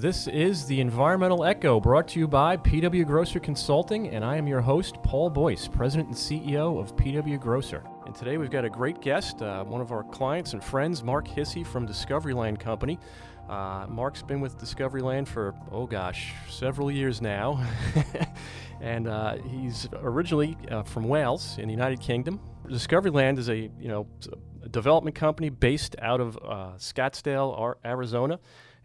This is the Environmental Echo brought to you by PW Grosser Consulting, and I am your host, Paul Boyce, President and CEO of PW Grosser. And today we've got a great guest, uh, one of our clients and friends, Mark Hissey from Discoveryland Company. Uh, Mark's been with Discoveryland for, oh gosh, several years now. and uh, he's originally uh, from Wales in the United Kingdom. Discoveryland is a, you know, a development company based out of uh, Scottsdale, Arizona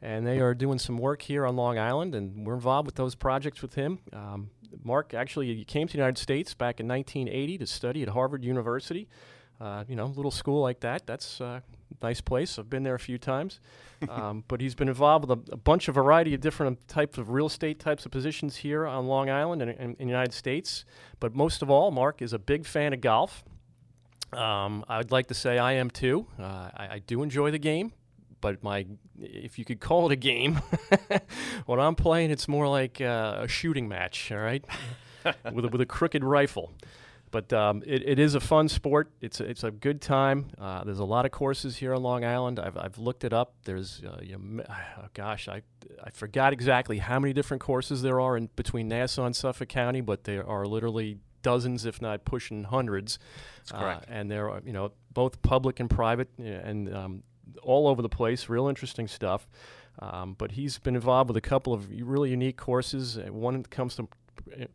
and they are doing some work here on Long Island, and we're involved with those projects with him. Um, Mark actually came to the United States back in 1980 to study at Harvard University. Uh, you know, a little school like that. That's a nice place. I've been there a few times. Um, but he's been involved with a, a, bunch of variety of different types of real estate types of positions here on Long Island and in the United States. But most of all, Mark is a big fan of golf. Um, I'd like to say I am too. Uh, I, I do enjoy the game, but my if you could call it a game, when I'm playing, it's more like uh, a shooting match. All right, with a, with a crooked rifle. But um, it, it is a fun sport. It's a, it's a good time. Uh, there's a lot of courses here on Long Island. I've, I've looked it up. There's, uh, you know, oh gosh, I, I forgot exactly how many different courses there are in between Nassau and Suffolk County, but there are literally dozens, if not pushing hundreds. That's correct. Uh, and there are, you know, both public and private, and um, all over the place, real interesting stuff. Um, but he's been involved with a couple of really unique courses. Uh, one that comes to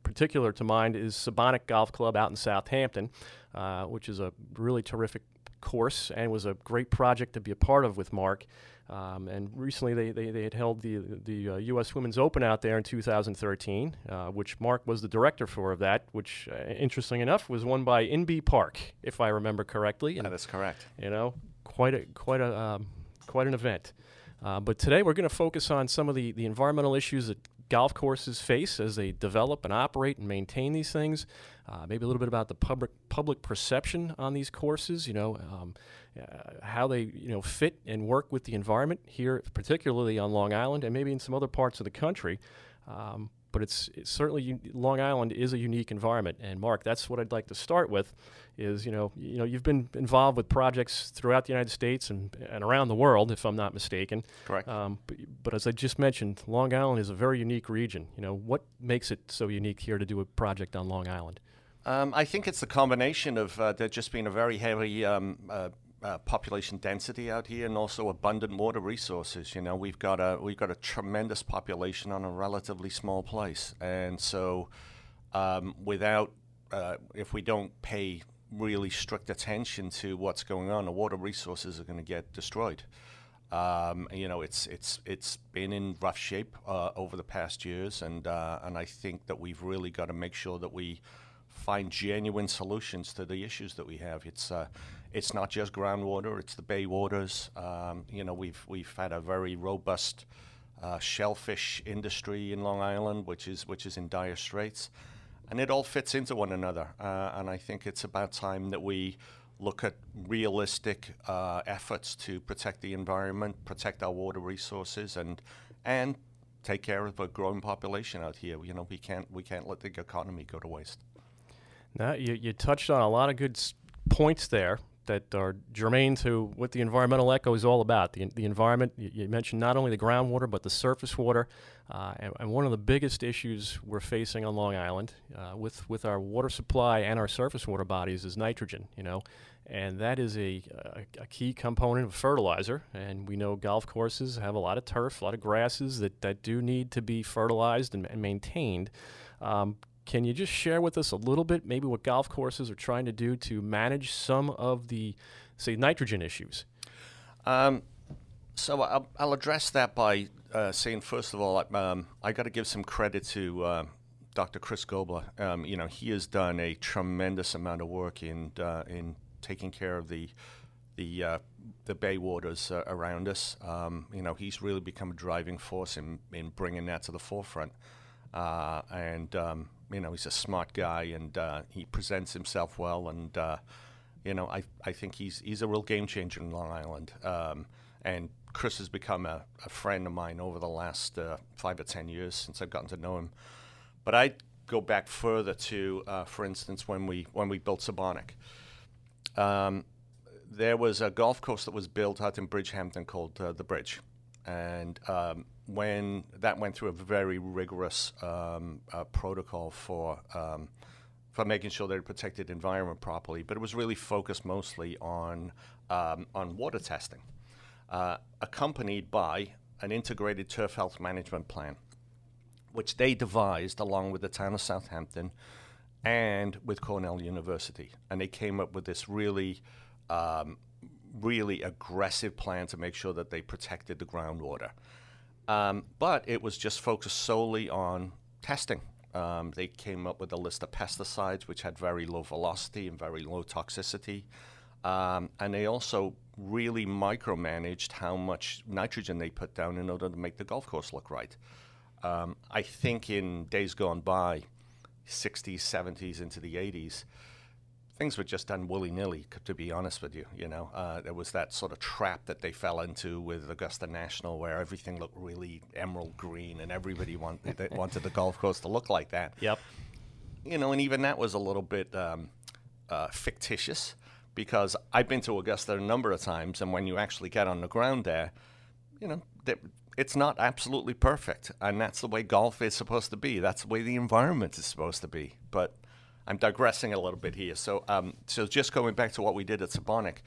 particular to mind is Sebonack Golf Club out in Southampton, uh, which is a really terrific course and was a great project to be a part of with Mark. Um, and recently they, they, they, had held the, the uh, U.S. Women's Open out there in 2013, uh, which Mark was the director for of that, which, uh, interesting enough, was won by Inbee Park, if I remember correctly. And, that is correct. You know, quite a quite a um, quite an event. Uh, but today we're going to focus on some of the, the environmental issues that golf courses face as they develop and operate and maintain these things. Uh, maybe a little bit about the public public perception on these courses. You know, um, uh, how they you know fit and work with the environment here, particularly on Long Island, and maybe in some other parts of the country. Um, but it's, it's certainly Long Island is a unique environment. And Mark, that's what I'd like to start with. Is you know you know you've been involved with projects throughout the United States and, and around the world, if I'm not mistaken. Correct. Um, but, but, as I just mentioned, Long Island is a very unique region. You know what makes it so unique here to do a project on Long Island? Um, I think it's the combination of uh, there just being a very heavy um, uh, uh, population density out here and also abundant water resources. You know, we've got a we've got a tremendous population on a relatively small place, and so um, without uh, if we don't pay really strict attention to what's going on, the water resources are going to get destroyed. Um, you know, it's it's it's been in rough shape uh, over the past years, and uh, and I think that we've really got to make sure that we find genuine solutions to the issues that we have. It's uh, it's not just groundwater; it's the bay waters. Um, you know, we've we've had a very robust uh, shellfish industry in Long Island, which is which is in dire straits, and it all fits into one another. Uh, and I think it's about time that we look at realistic uh, efforts to protect the environment, protect our water resources, and and take care of a growing population out here. You know, we can't we can't let the economy go to waste. Now, you, you touched on a lot of good points there that are germane to what the environmental echo is all about. The, the environment, you, mentioned not only the groundwater, but the surface water. Uh, and, and, one of the biggest issues we're facing on Long Island uh, with, with our water supply and our surface water bodies is nitrogen, you know. And that is a, a, a key component of fertilizer. And we know golf courses have a lot of turf, a lot of grasses that, that do need to be fertilized and, and maintained. Um, can you just share with us a little bit, maybe what golf courses are trying to do to manage some of the, say, nitrogen issues? Um, so I'll, I'll, address that by uh, saying, first of all, um, I got to give some credit to uh, Dr. Chris Gobler. Um, you know, he has done a tremendous amount of work in uh, in taking care of the the uh, the bay waters uh, around us. Um, you know, he's really become a driving force in in bringing that to the forefront. Uh, and um, you know, he's a smart guy and uh, he presents himself well. And, uh, you know, I, I think he's, he's a real game changer in Long Island. Um, and Chris has become a, a, friend of mine over the last uh, five or 10 years since I've gotten to know him. But I go back further to, uh, for instance, when we, when we built Sebonack. Um, there was a golf course that was built out in Bridgehampton called uh, The Bridge. And um, when that went through a very rigorous um, uh, protocol for um, for making sure they protected the environment properly, but it was really focused mostly on um, on water testing, uh, accompanied by an integrated turf health management plan, which they devised along with the town of Southampton and with Cornell University, and they came up with this really um, really aggressive plan to make sure that they protected the groundwater. Um, but it was just focused solely on testing. Um, they came up with a list of pesticides which had very low velocity and very low toxicity. Um, and they also really micromanaged how much nitrogen they put down in order to make the golf course look right. Um, I think in days gone by, 60s, 70s, into the 80s, things were just done willy nilly. To be honest with you, you know, uh, there was that sort of trap that they fell into with Augusta National, where everything looked really emerald green, and everybody wanted wanted the golf course to look like that. Yep. You know, and even that was a little bit um, uh, fictitious because I've been to Augusta a number of times, and when you actually get on the ground there, you know, it's not absolutely perfect, and that's the way golf is supposed to be. That's the way the environment is supposed to be, but I'm digressing a little bit here. So, um, so just going back to what we did at Sebonack,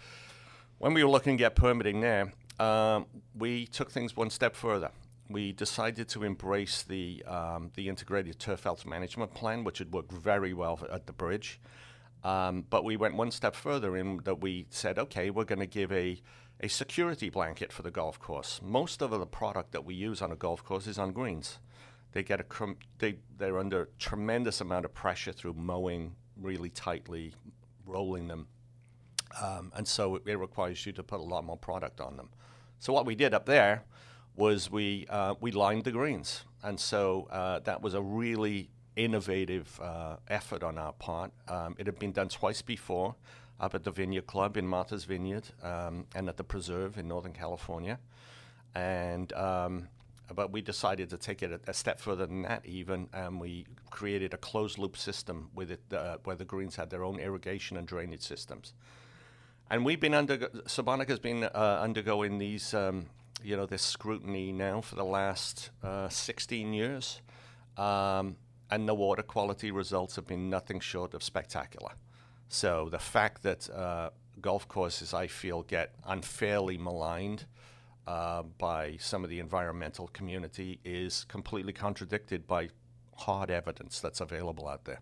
when we were looking at permitting there, um, we took things one step further. We decided to embrace the um, the integrated turf health management plan, which had worked very well at the bridge. Um, but we went one step further in that we said, okay, we're going to give a a security blanket for the golf course. Most of the product that we use on a golf course is on greens. They get a they they're under tremendous amount of pressure through mowing really tightly, rolling them, um, and so it, it, requires you to put a lot more product on them. So what we did up there was we uh, we lined the greens, and so uh, that was a really innovative uh, effort on our part. Um, it had been done twice before up at the Vineyard Club in Martha's Vineyard um, and at the Preserve in Northern California, and um, but we decided to take it a, a, step further than that, even, and we created a closed loop system with it, uh, where the greens had their own irrigation and drainage systems. And we've been under Sebonack's been uh, undergoing these, um, you know, this scrutiny now for the last uh, 16 years, um, and the water quality results have been nothing short of spectacular. So the fact that uh, golf courses, I feel, get unfairly maligned uh, by some of the environmental community is completely contradicted by hard evidence that's available out there.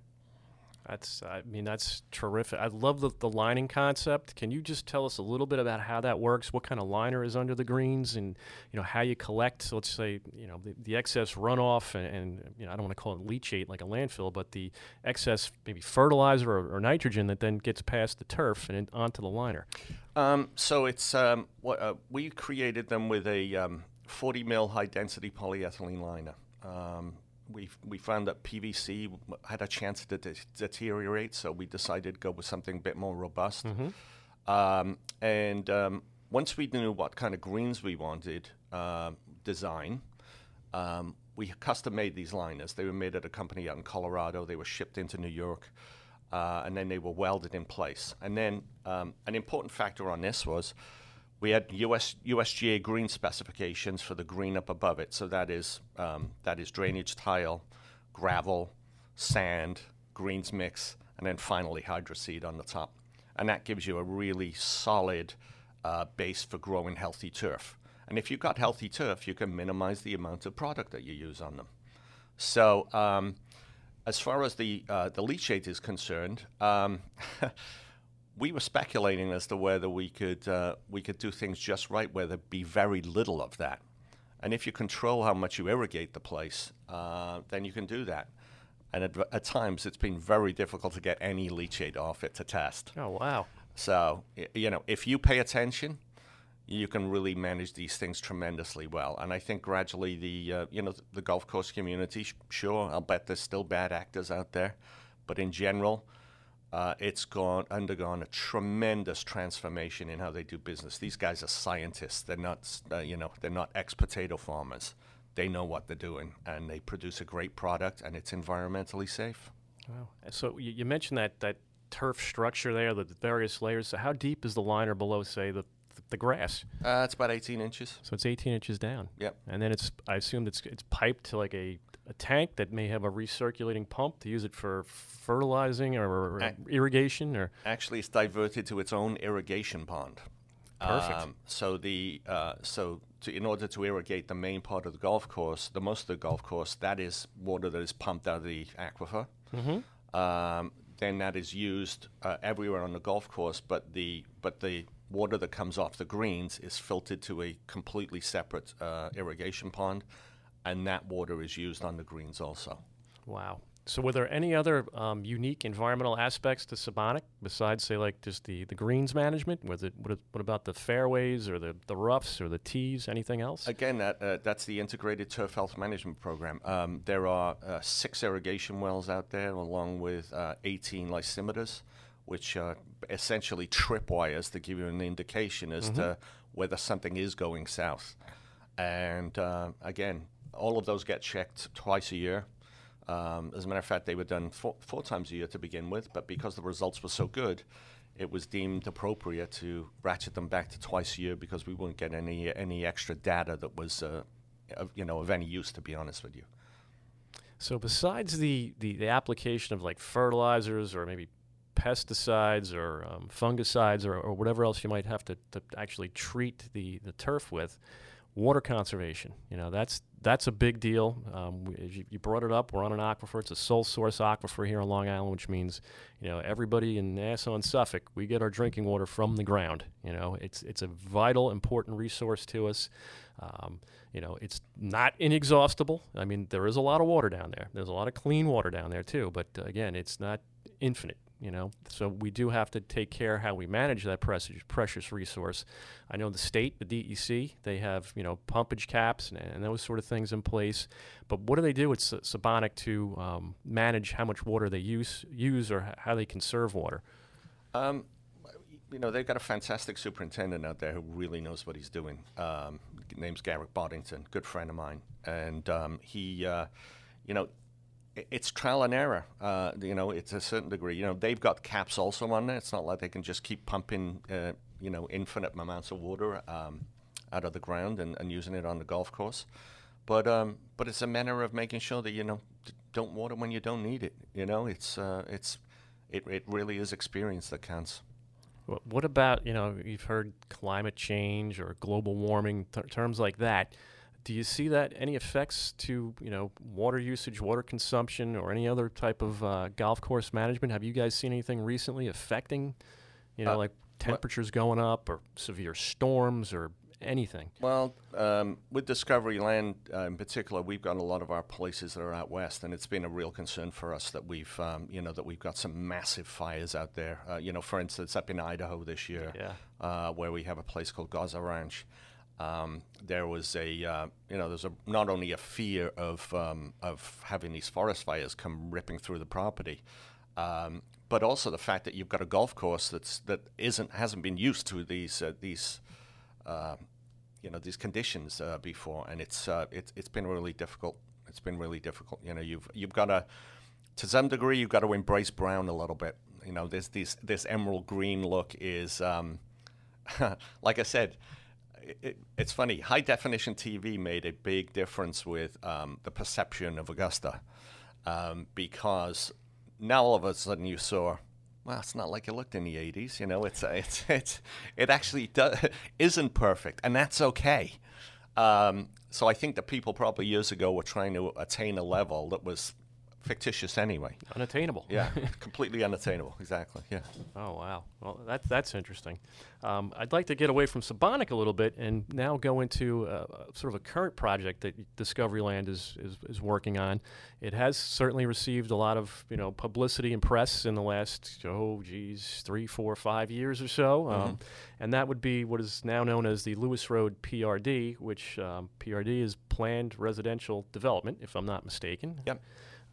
That's, I mean, that's terrific. I love the, the lining concept. Can you just tell us a little bit about how that works? What kind of liner is under the greens, and you know how you collect, let's say, you know, the, the excess runoff, and, and, you know, I don't want to call it leachate like a landfill, but the excess maybe fertilizer or, or nitrogen that then gets past the turf and onto the liner. Um, so it's um, what uh, we created them with a um, 40 mil high density polyethylene liner. We we found that PVC had a chance to de- deteriorate, so we decided to go with something a bit more robust. Mm-hmm. Um, and um, once we knew what kind of greens we wanted, uh, design, um, we custom made these liners. They were made at a company out in Colorado. They were shipped into New York, uh, and then they were welded in place. And then um, an important factor on this was we had US, USGA green specifications for the green up above it. So that is um, that is drainage tile, gravel, sand, greens mix, and then finally hydroseed on the top. And that gives you a really solid uh, base for growing healthy turf. And if you've got healthy turf, you can minimize the amount of product that you use on them. So um, as far as the uh, the leachate is concerned. Um, we were speculating as to whether we could uh, we could do things just right, where there'd be very little of that. And if you control how much you irrigate the place, uh, then you can do that. And at, at, times, it's been very difficult to get any leachate off it to test. Oh wow! So you know, if you pay attention, you can really manage these things tremendously well. And I think gradually, the uh, you know the golf course community, sure, I'll bet there's still bad actors out there, but in general uh, it's gone undergone a tremendous transformation in how they do business. These guys are scientists. They're not, uh, you know, they're not ex potato farmers. They know what they're doing, and they produce a great product, and it's environmentally safe. Wow. So you, you mentioned that that turf structure there, the various layers. So how deep is the liner below, say, the the grass. Uh, it's about 18 inches. So it's 18 inches down. Yep. And then it's I assume it's it's piped to like a, a tank that may have a recirculating pump to use it for fertilizing or, or Ac- irrigation or Actually, it's diverted to its own irrigation pond. Perfect. Um, so the uh, so to, in order to irrigate the main part of the golf course, the most of the golf course, that is water that is pumped out of the aquifer. Mm-hmm. Um, then that is used uh, everywhere on the golf course, but the but the water that comes off the greens is filtered to a completely separate uh, irrigation pond, and that water is used on the greens also. wow. So were there any other um, unique environmental aspects to Sebonack besides say like just the, the greens management? Was it what, what about the fairways or the, the roughs or the tees? Anything else? Again, that, uh, that's the integrated turf health management program. Um, there are uh, six irrigation wells out there, along with uh, 18 lysimeters, which are essentially tripwires to give you an indication as to whether something is going south. And uh, again, all of those get checked twice a year. Um, as a matter of fact, they were done four, four times a year to begin with, but because the results were so good, it was deemed appropriate to ratchet them back to twice a year because we wouldn't get any any extra data that was, uh, of, you know, of any use. To be honest with you, So besides the, the, the application of like fertilizers or maybe pesticides or um, fungicides or, or whatever else you might have to, to actually treat the, the turf with, water conservation. You know that's that's a big deal. Um, you, you brought it up. We're on an aquifer. It's a sole source aquifer here on Long Island, which means you know everybody in Nassau and Suffolk we get our drinking water from the ground. You know it's it's a vital, important resource to us. Um, you know, it's not inexhaustible. I mean, there is a lot of water down there. There's a lot of clean water down there too. But uh, again, it's not infinite. You know, so we do have to take care how we manage that precious precious resource. I know the state, the DEC, they have you know pumpage caps and, and those sort of things in place. But what do they do with Sebonack to um, manage how much water they use use or how they conserve water? um, you know, they've got a fantastic superintendent out there who really knows what he's doing. Um, name's Garret Bodington, good friend of mine, and um, he, uh, you know, it's trial and error. Uh, you know, it's a certain degree. You know, they've got caps also on there. It's not like they can just keep pumping, uh, you know, infinite amounts of water um, out of the ground and, and using it on the golf course. But um, but it's a matter of making sure that you know don't water when you don't need it. You know, it's uh, it's it, it really is experience that counts. What about you know you've heard climate change or global warming terms like that? Do you see that any effects to you know water usage, water consumption, or any other type of uh, golf course management? Have you guys seen anything recently affecting you know Uh, like temperatures going up or severe storms or anything? Well, um, with Discovery Land uh, in particular, we've got a lot of our places that are out west, and it's been a real concern for us that we've, um, you know, that we've got some massive fires out there. Uh, you know, for instance, up in Idaho this year, Yeah. uh, where we have a place called Gozzer Ranch. Um, there was a, uh, you know, there's a not only a fear of um, of having these forest fires come ripping through the property, um, but also the fact that you've got a golf course that's that isn't hasn't been used to these uh, these uh, you know these conditions uh, before, and it's uh, it's it's been really difficult. It's been really difficult. You know, you've you've got to to some degree you've got to embrace brown a little bit. You know, this this this emerald green look is um, like I said. It, it, it's funny. High definition TV made a big difference with um, the perception of Augusta um, because now all of a sudden you saw well, it's not like it looked in the '80s. You know, it's it's it's it actually do, isn't perfect, and that's okay. Um, so I think that people probably years ago were trying to attain a level that was fictitious anyway. Unattainable. Yeah, completely unattainable. Exactly. Yeah. Oh wow, well that's that's interesting. Um, I'd like to get away from Sebonack a little bit and now go into uh, sort of a current project that Discovery Land is, is is working on. It has certainly received a lot of you know publicity and press in the last oh geez three, four, five years or so, um, and that would be what is now known as the Lewis Road PRD, which um, PRD is Planned Residential Development, if I'm not mistaken. Yep.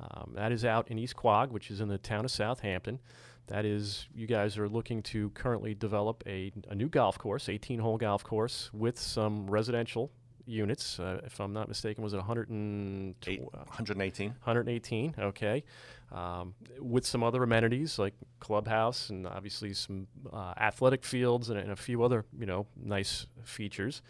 Um, that is out in East Quogue, which is in the town of Southampton. That is, you guys are looking to currently develop a, a new golf course, 18 hole golf course, with some residential units. Uh, if I'm not mistaken, was it 100 and Eight, 118. 118, okay. Um, with some other amenities like clubhouse and obviously some uh, athletic fields and, and a few other, you know, nice features.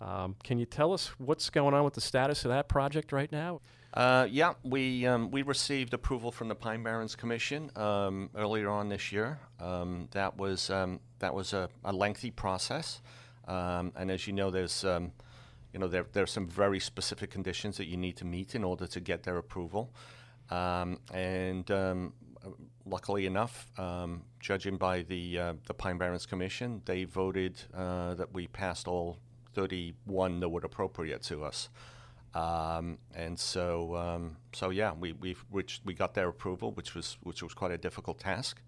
Um, can you tell us what's going on with the status of that project right now? Uh, yeah, we um, we received approval from the Pine Barrens Commission um, earlier on this year. Um, that was um, that was a, a lengthy process, um, and as you know, there's um, you know there there are some very specific conditions that you need to meet in order to get their approval, and luckily enough, judging by the uh, the Pine Barrens Commission, they voted uh, that we passed all 31 that were appropriate to us. Um, and so, um, so yeah, we we which we got their approval, which was which was quite a difficult task.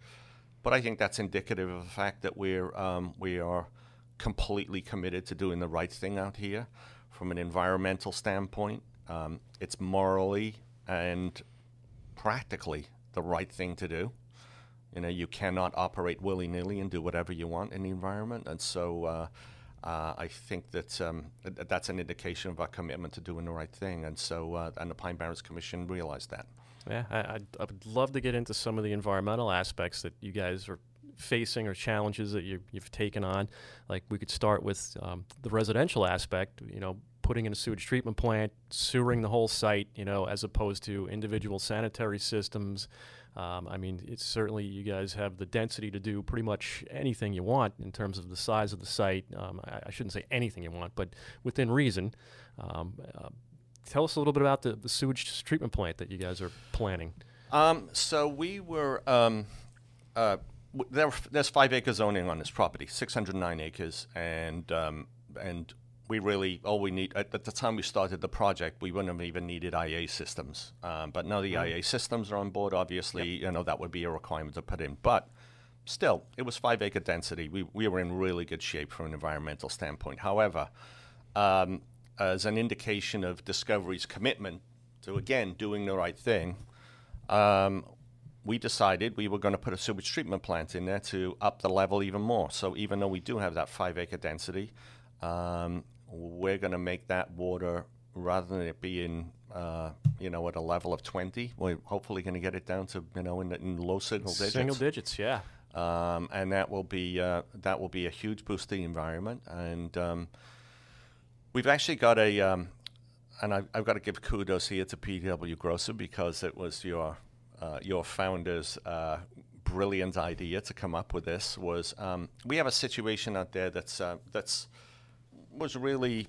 But I think that's indicative of the fact that we're um, we are completely committed to doing the right thing out here, from an environmental standpoint. Um, it's morally and practically the right thing to do. You know, you cannot operate willy nilly and do whatever you want in the environment, and so. Uh, uh, I think that um, that's an indication of our commitment to doing the right thing, and so uh, and the Pine Barrens Commission realized that. Yeah, I, I'd, I would love to get into some of the environmental aspects that you guys are facing or challenges that you, have taken on. Like we could start with um, the residential aspect. You know, putting in a sewage treatment plant, sewering the whole site. You know, as opposed to individual sanitary systems. Um, I mean, it's certainly you guys have the density to do pretty much anything you want in terms of the size of the site. Um, I, I, shouldn't say anything you want, but within reason. Um, uh, tell us a little bit about the, the, sewage treatment plant that you guys are planning. Um, so we were. Um, uh, there, there's five acre zoning on this property, 609 acres, and um, and we really all we need at, the time we started the project we wouldn't have even needed IA systems. Um, but now the mm. IA systems are on board obviously yep. you know that would be a requirement to put in. But still it was five acre density. We, we were in really good shape from an environmental standpoint. However um, as an indication of Discovery's commitment to again doing the right thing um, we decided we were going to put a sewage treatment plant in there to up the level even more. So even though we do have that five acre density um, we're going to make that water rather than it being uh, you know at a level of 20 we're hopefully going to get it down to you know in, in low single digits. Single digits yeah. Um, and that will be uh, that will be a huge boost to the environment. And um, we've actually got a um, and I've, I've, got to give kudos here to PW Grosser because it was your uh, your founder's uh, brilliant idea to come up with this was um, we have a situation out there that's uh, that's was really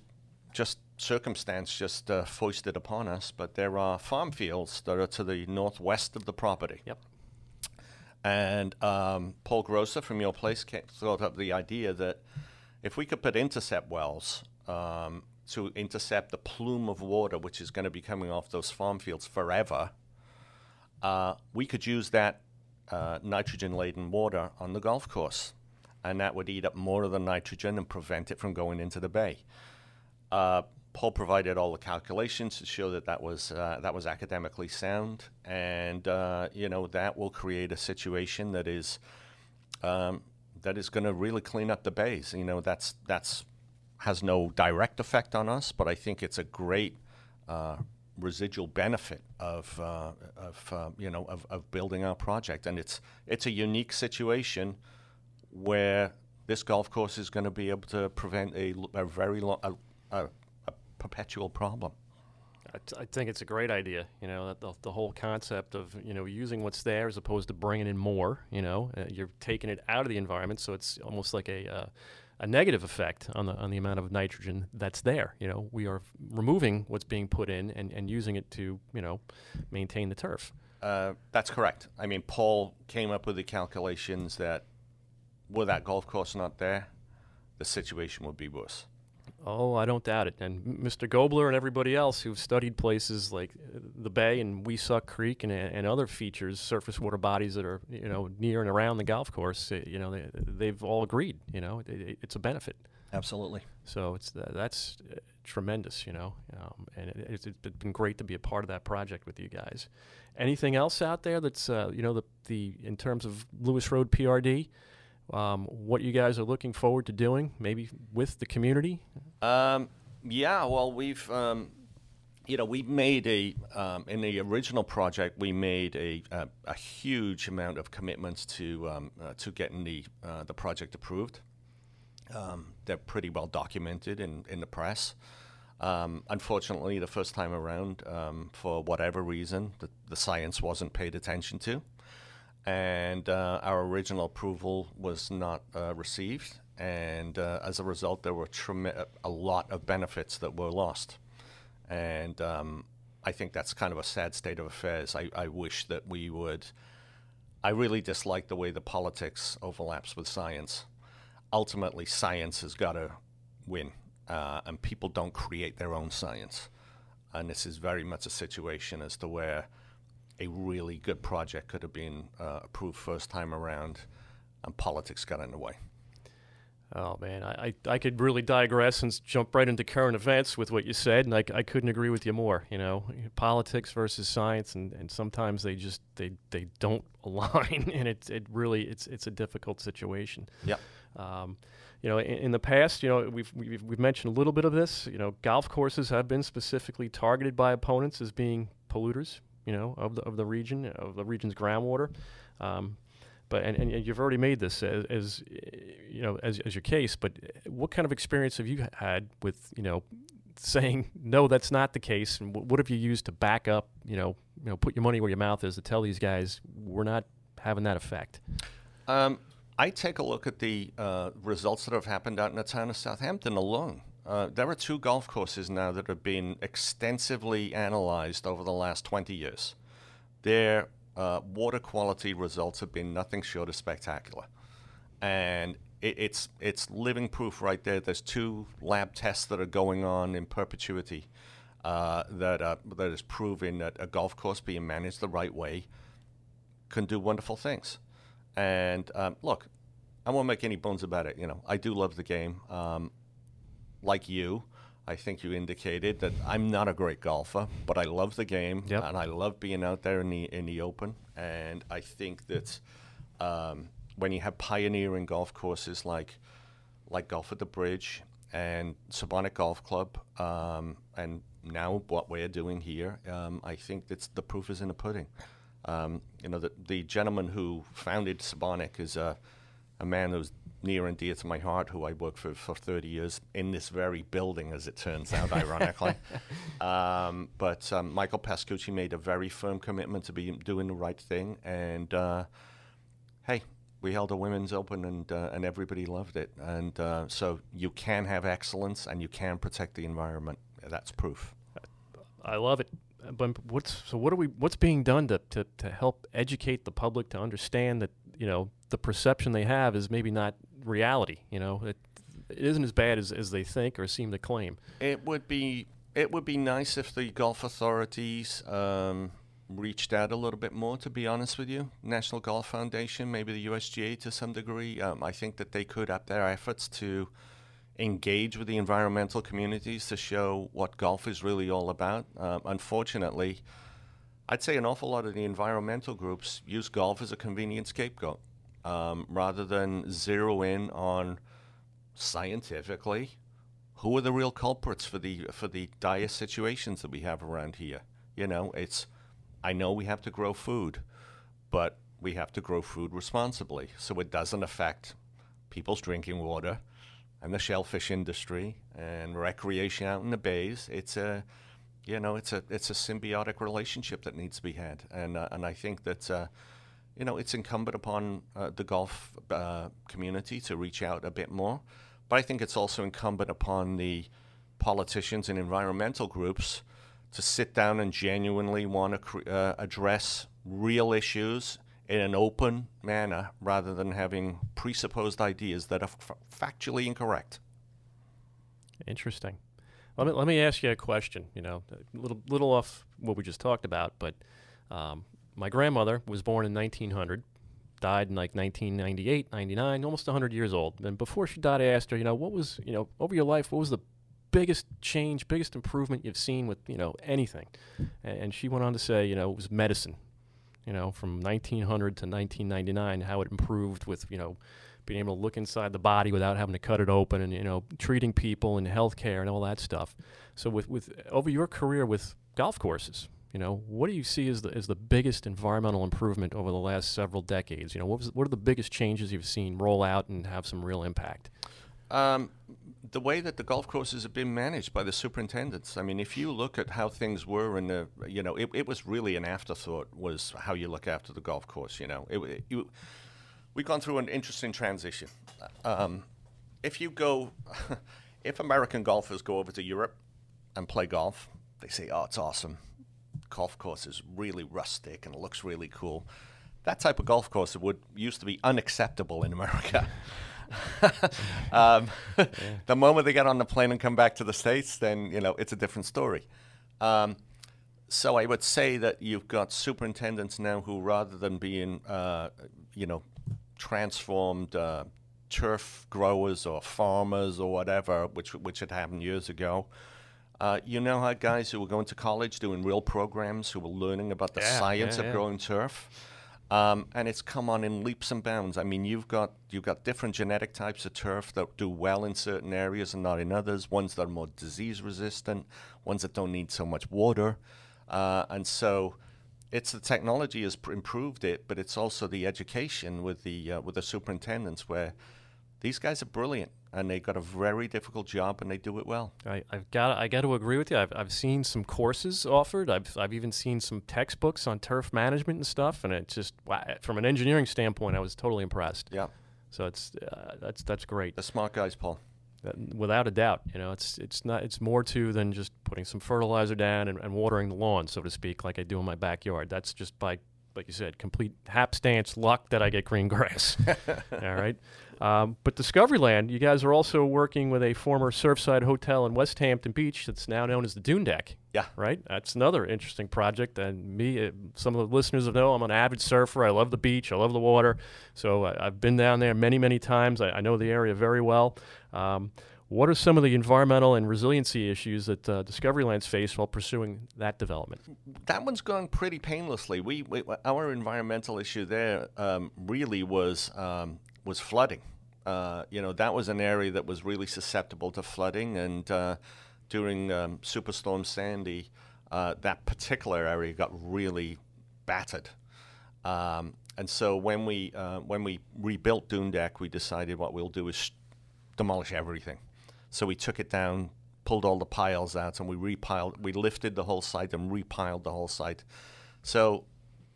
just circumstance just uh, foisted upon us, but there are farm fields that are to the northwest of the property. Yep. And um, Paul Grosser from your place came, thought up the idea that if we could put intercept wells um, to intercept the plume of water which is going to be coming off those farm fields forever, uh, we could use that uh, nitrogen laden water on the golf course and that would eat up more of the nitrogen and prevent it from going into the bay. Uh, Paul provided all the calculations to show that that was uh, that was academically sound, and uh, you know that will create a situation that is um, that is going to really clean up the bays. You know that's that's has no direct effect on us, but I think it's a great uh, residual benefit of of uh, you know of, of building our project, and it's it's a unique situation where this golf course is going to be able to prevent a, a very long, a, a, a perpetual problem. I, t- I think it's a great idea. You know, the, the whole concept of you know using what's there as opposed to bringing in more. You know, uh, you're taking it out of the environment, so it's almost like a uh, a negative effect on the on the amount of nitrogen that's there. You know, we are f- removing what's being put in and, and using it to you know maintain the turf. Uh, that's correct. I mean, Paul came up with the calculations that were that golf course not there, the situation would be worse. Oh, I don't doubt it. And Mr. Gobler and everybody else who've studied places like uh, the Bay and Weesuck Creek and, and other features, surface water bodies that are you know near and around the golf course, uh, you know they, they've all agreed. You know it, it's a benefit. Absolutely. So it's uh, that's tremendous. You know, um, and it, it's, it's been great to be a part of that project with you guys. Anything else out there that's uh, you know the the in terms of Lewis Road PRD? Um, what you guys are looking forward to doing, maybe with the community? Um, Yeah, well, we've um, you know we made a um, in the original project we made a a, a huge amount of commitments to um, uh, to getting the uh, the project approved. Um, they're pretty well documented in in the press. Unfortunately, the first time around, for whatever reason, the, the science wasn't paid attention to, and uh, our original approval was not uh, received. And uh, as a result, there were a lot of benefits that were lost. And um, I think that's kind of a sad state of affairs. I, I wish that we would. I really dislike the way the politics overlaps with science. Ultimately, science has got to win uh, and people don't create their own science. And this is very much a situation as to where a really good project could have been uh, approved first time around, and politics got in the way. Oh man, I, I, I could really digress and jump right into current events with what you said, and I, I couldn't agree with you more. You know, politics versus science, and, and sometimes they just they, they don't align, and it's it really it's it's a difficult situation. Yeah. Um, you know, in, in, the past, you know, we've, we've, we've mentioned a little bit of this. You know, golf courses have been specifically targeted by opponents as being polluters. You know, of the of the region of the region's groundwater. Um, but and, and you've already made this as, as, you know as, as your case. But what kind of experience have you had with you know saying no, that's not the case, and what have you used to back up you know you know put your money where your mouth is to tell these guys we're not having that effect? Um, I take a look at the uh, results that have happened out in the town of Southampton alone. Uh, there are two golf courses now that have been extensively analyzed over the last 20 years. Their uh, water quality results have been nothing short of spectacular. And it, it's, it's living proof right there. There's two lab tests that are going on in perpetuity uh, that, uh, that is proving that a golf course being managed the right way can do wonderful things. And um, look, I won't make any bones about it. You know, I do love the game. Um, like you, I think you indicated that I'm not a great golfer, but I love the game yep. and I love being out there in the in the open. And I think that um, when you have pioneering golf courses like like Golf at the Bridge and Sebonack Golf Club, um, and now what we're doing here, um, I think that's the proof is in the pudding. Um, you know, the, the gentleman who founded Sebonack is a, a man who's near and dear to my heart, who I worked for for 30 years in this very building, as it turns out, ironically. Um, but um, Michael Pascucci made a very firm commitment to be doing the right thing, and uh, hey, we held a women's open, and uh, and everybody loved it. And uh, so you can have excellence, and you can protect the environment. That's proof. I love it but what's so what are we what's being done to, to, to help educate the public to understand that you know the perception they have is maybe not reality you know? It, it isn't as bad as, as they think or seem to claim. It would be it would be nice if the golf authorities um, reached out a little bit more to be honest with you. National golf foundation maybe the usga to some degree. Um, i think that they could up their efforts to engage with the environmental communities to show what golf is really all about. Uh, unfortunately, I'd say an awful lot of the environmental groups use golf as a convenient scapegoat um, rather than zero in on scientifically who are the real culprits for the for the dire situations that we have around here. You know, it's I know we have to grow food, but we have to grow food responsibly so it doesn't affect people's drinking water and the shellfish industry and recreation out in the bays. It's a you know it's a it's a symbiotic relationship that needs to be had, and uh, and I think that. Uh, you know, it's incumbent upon uh, the golf uh, community to reach out a bit more, but I think it's also incumbent upon the politicians and environmental groups to sit down and genuinely want to uh, address real issues in an open manner rather than having presupposed ideas that are factually incorrect. Interesting. Let me, let me ask you a question. You know, a little little off what we just talked about, but um, my grandmother was born in 1900, died in like 1998, 99, almost 100 years old. And before she died, I asked her, you know, what was, you know, over your life, what was the biggest change, biggest improvement you've seen with, you know, anything? And she went on to say, you know, it was medicine you know, from 1900 to 1999, how it improved with, you know, being able to look inside the body without having to cut it open, and you know, treating people and healthcare and all that stuff. So, with with over your career with golf courses, you know, what do you see as the as the biggest environmental improvement over the last several decades? You know, what was what are the biggest changes you've seen roll out and have some real impact? Um, the way that the golf courses have been managed by the superintendents. I mean, if you look at how things were in the, you know, it, it was really an afterthought was how you look after the golf course. You know, it, it, you, we've gone through an interesting transition. Um, if you go, if American golfers go over to Europe and play golf, they say, "Oh, it's awesome. Golf course is really rustic and it looks really cool." That type of golf course would used to be unacceptable in America. um, yeah. The moment they get on the plane and come back to the states, then you know it's a different story. Um, so I would say that you've got superintendents now who, rather than being, uh, you know, transformed uh, turf growers or farmers or whatever, which which had happened years ago. Uh, you know how guys who were going to college doing real programs who were learning about the yeah, science yeah, of yeah. growing turf. Um, and it's come on in leaps and bounds. I mean, you've got you've got different genetic types of turf that do well in certain areas and not in others. Ones that are more disease resistant, ones that don't need so much water, uh, and so it's the technology has pr- improved it, but it's also the education with the uh, with the superintendents where these guys are brilliant and they got a very difficult job and they do it well. I, have got I got to agree with you. I've, I've seen some courses offered. I've I've even seen some textbooks on turf management and stuff, and it just from an engineering standpoint, I was totally impressed. Yeah. So it's uh, that's that's great. The smart guys, Paul. Uh, without a doubt, you know, it's it's not it's more to than just putting some fertilizer down and, and watering the lawn, so to speak, like I do in my backyard. That's just by like you said, complete hapstance luck that I get green grass. All right. Um, but Discoveryland, you guys are also working with a former Surfside Hotel in West Hampton Beach that's now known as the Dune Deck. Yeah. Right? That's another interesting project. And me, uh, some of the listeners know I'm an avid surfer. I love the beach, I love the water. So I, have been down there many, many times. I, I know the area very well. Um, what are some of the environmental and resiliency issues that uh, Discoveryland's faced while pursuing that development? That one's going pretty painlessly. We, we our environmental issue there um, really was um, was flooding. Uh, you know that was an area that was really susceptible to flooding, and uh, during um, Superstorm Sandy, uh, that particular area got really battered. Um, and so when we uh, when we rebuilt Dune Deck, we decided what we'll do is sh- demolish everything so we took it down, pulled all the piles out, and we repiled. We lifted the whole site and repiled the whole site. So,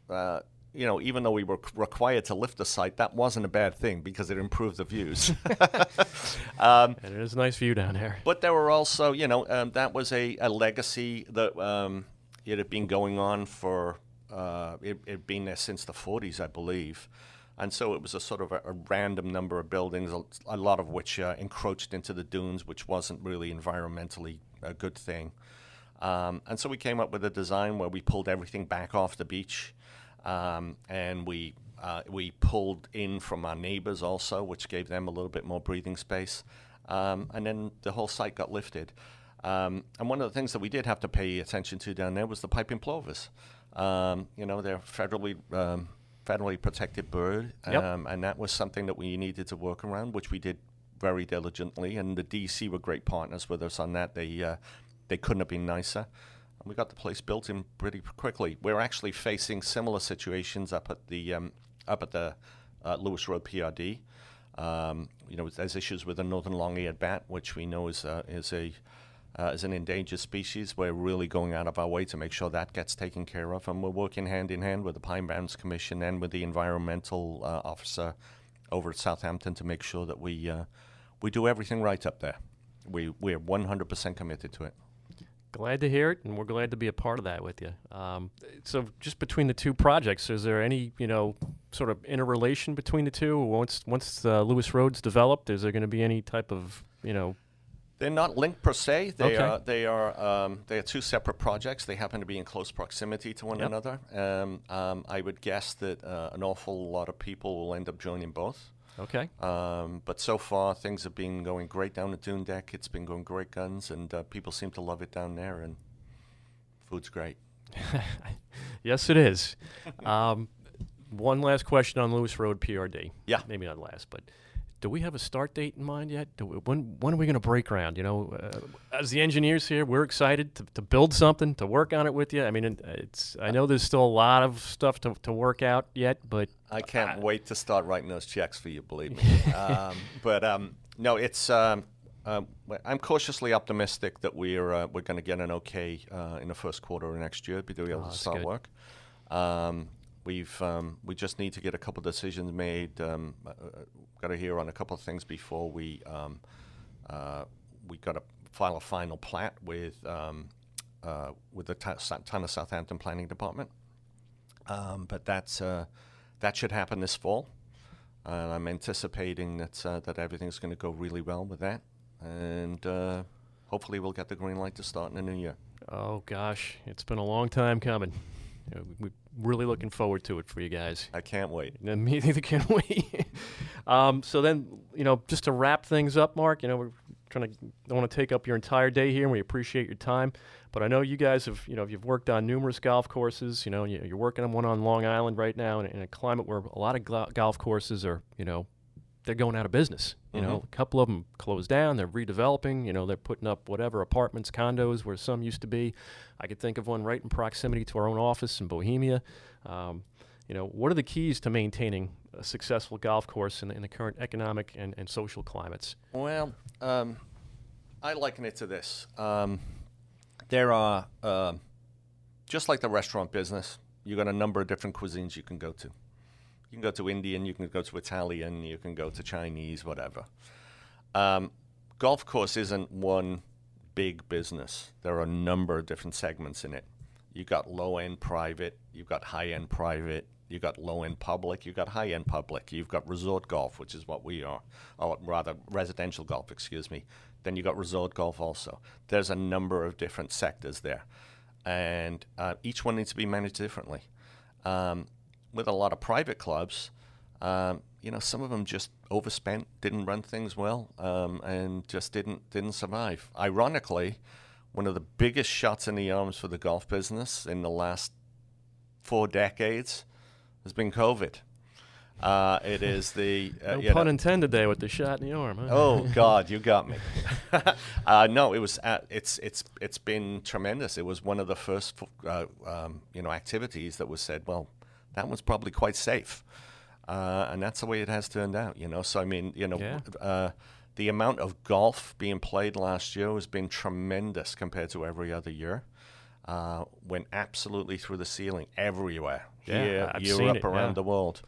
uh, you know, even though we were required to lift the site, that wasn't a bad thing because it improved the views. um, and it is a nice view down here. But there were also, you know, um, that was a, a legacy that um, it had been going on for, uh, it had been there since the 40s, I believe. And so it was a sort of a, a random number of buildings, a, a lot of which uh, encroached into the dunes, which wasn't really environmentally a good thing. Um, and so we came up with a design where we pulled everything back off the beach, um, and we uh, we pulled in from our neighbors also, which gave them a little bit more breathing space. Um, and then the whole site got lifted. Um, and one of the things that we did have to pay attention to down there was the piping plovers. Um, you know, they're federally um, federally protected bird, yep. um, and that was something that we needed to work around, which we did very diligently. And the DC were great partners with us on that. They uh, they couldn't have been nicer. And we got the place built in pretty quickly. We're actually facing similar situations up at the um, up at the uh, Lewis Road PRD. Um, you know, there's issues with the northern long-eared bat, which we know is uh, is a uh, as an endangered species. We're really going out of our way to make sure that gets taken care of, and we're working hand in hand with the Pine Barrens Commission and with the environmental uh, officer over at Southampton to make sure that we uh, we do everything right up there. We we're 100% committed to it. Glad to hear it, and we're glad to be a part of that with you. Um, so, just between the two projects, is there any you know sort of interrelation between the two? Once once uh, Lewis Road's developed, is there going to be any type of you know they're not linked per se. They okay. are they are um, they are two separate projects. They happen to be in close proximity to one yep. another. Um, um, I would guess that uh, an awful lot of people will end up joining both. Okay. Um, but so far, things have been going great down at Dune Deck. It's been going great guns, and uh, people seem to love it down there. And food's great. yes, it is. Um, one last question on Lewis Road PRD. Yeah. Maybe not last, but do we have a start date in mind yet? We, when when are we going to break ground? You know, uh, as the engineers here, we're excited to, to build something, to work on it with you. I mean, it's I know there's still a lot of stuff to, to work out yet, but I can't wait to start writing those checks for you. Believe me. um, but um, no, it's. Um, um, I'm cautiously optimistic that we're uh, we're going to get an okay uh, in the first quarter of next year, be able Oh, to start good. work. Um, we've um, we just need to get a couple decisions made. Um, uh, got to hear on a couple of things before we um, uh, we got to file a final plat with um, uh, with the Town of Southampton Planning Department. Um, but that's uh, that should happen this fall, and I'm anticipating that uh, that everything's going to go really well with that, and uh, hopefully we'll get the green light to start in the new year. oh gosh, it's been a long time coming. We- really looking forward to it for you guys. I can't wait. Me neither can we. um, so then, you know, just to wrap things up, Mark, you know, we're trying to don't want to take up your entire day here, and we appreciate your time. But I know you guys have, you know, you've worked on numerous golf courses. You know, you- you're working on one on Long Island right now, in, in a climate where a lot of golf courses are, you know, they're going out of business. You know, Mhm. a couple of them closed down. They're redeveloping. You know, they're putting up whatever apartments, condos where some used to be. I could think of one right in proximity to our own office in Bohemia. Um, you know, what are the keys to maintaining a successful golf course in, in the current economic and, and social climates? Well, um, I liken it to this. Um, there are, um just like the restaurant business, You've got a number of different cuisines you can go to. You can go to Indian, you can go to Italian, you can go to Chinese, whatever. Um, golf course isn't one big business. There are a number of different segments in it. You've got low end private, you've got high end private, you've got low end public, you've got high end public, you've got resort golf, which is what we are, or rather residential golf, excuse me. Then you've got resort golf also. There's a number of different sectors there, and uh, each one needs to be managed differently. Um, with a lot of private clubs, um, you know, some of them just overspent, didn't run things well, um, and just didn't didn't survive. Ironically, one of the biggest shots in the arms for the golf business in the last four decades has been COVID. Uh, it is the uh, No you know- pun intended there with the shot in the arm. Huh? Oh God, you got me. uh, no, it was. Uh, it's it's it's been tremendous. It was one of the first, uh, um, you know, activities that was said. Well, that one's probably quite safe, uh, and that's the way it has turned out. You know, so I mean, you know, Yeah. uh, the amount of golf being played last year has been tremendous compared to every other year. Uh, went absolutely through the ceiling everywhere. Yeah, Here, I've Europe, it, around yeah. the world.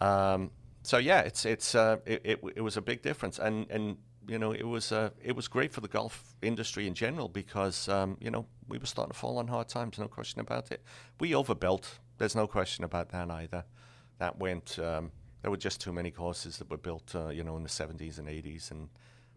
Um, so yeah, it's it's uh, it, it it was a big difference, and and you know it was uh, it was great for the golf industry in general because um, you know we were starting to fall on hard times, no question about it. We overbuilt. There's no question about that either. That went. Um, there were just too many courses that were built, uh, you know, in the 70s and 80s, and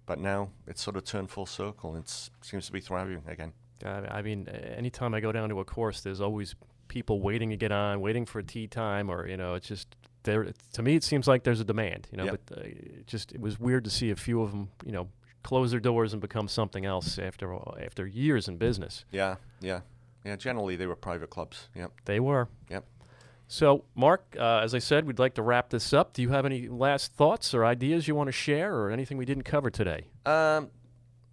but now it's sort of turned full circle. And it seems to be thriving again. Uh, I mean, anytime I go down to a course, there's always people waiting to get on, waiting for tee time, or you know, it's just there. To me, it seems like there's a demand, you know. Yep. But uh, it just it was weird to see a few of them, you know, close their doors and become something else after after years in business. Yeah, yeah, yeah. Generally, they were private clubs. Yep. They were. Yep. So, Mark, uh, as I said, we'd like to wrap this up. Do you have any last thoughts or ideas you want to share, or anything we didn't cover today? Um,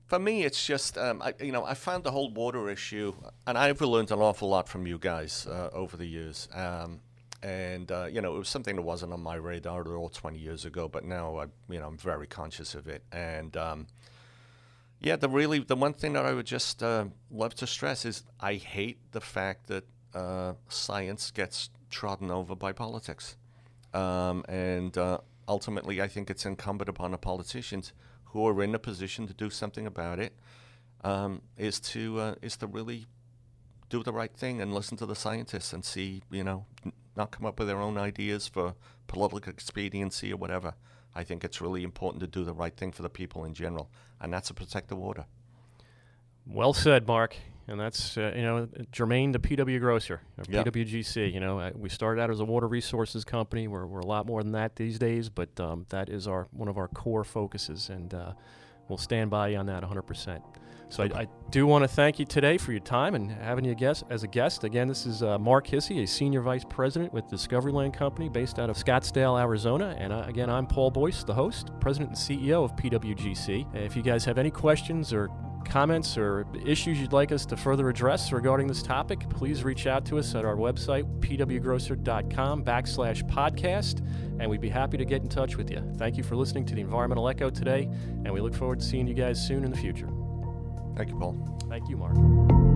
for me, it's just um, I, you know I found the whole water issue, and I've learned an awful lot from you guys uh, over the years. Um, and uh, you know it was something that wasn't on my radar at all 20 years ago, but now I you know I'm very conscious of it. And um, yeah, the really the one thing that I would just uh, love to stress is I hate the fact that uh, science gets trodden over by politics. Um, and uh, ultimately, I think it's incumbent upon the politicians who are in a position to do something about it, um, is to uh, is to really do the right thing and listen to the scientists and see, you know, not come up with their own ideas for political expediency or whatever. I think it's really important to do the right thing for the people in general, and that's to protect the water. Well said, Mark. And that's uh, you know germane to PW Grosser, or Yeah. PWGC. You know, uh, we started out as a water resources company. We're, we're a lot more than that these days, but um, that is our one of our core focuses, and uh, we'll stand by you on that 100%. So I, I do want to thank you today for your time and having you guest as a guest. Again, this is uh, Mark Hissey, a senior vice president with Discovery Land Company based out of Scottsdale, Arizona. And uh, again, I'm Paul Boyce, the host, president and CEO of PWGC. If you guys have any questions or comments or issues you'd like us to further address regarding this topic, please reach out to us at our website, pwgrosser.com backslash podcast, and we'd be happy to get in touch with you. Thank you for listening to the Environmental Echo today, and we look forward to seeing you guys soon in the future. Thank you, Paul. Thank you, Mark.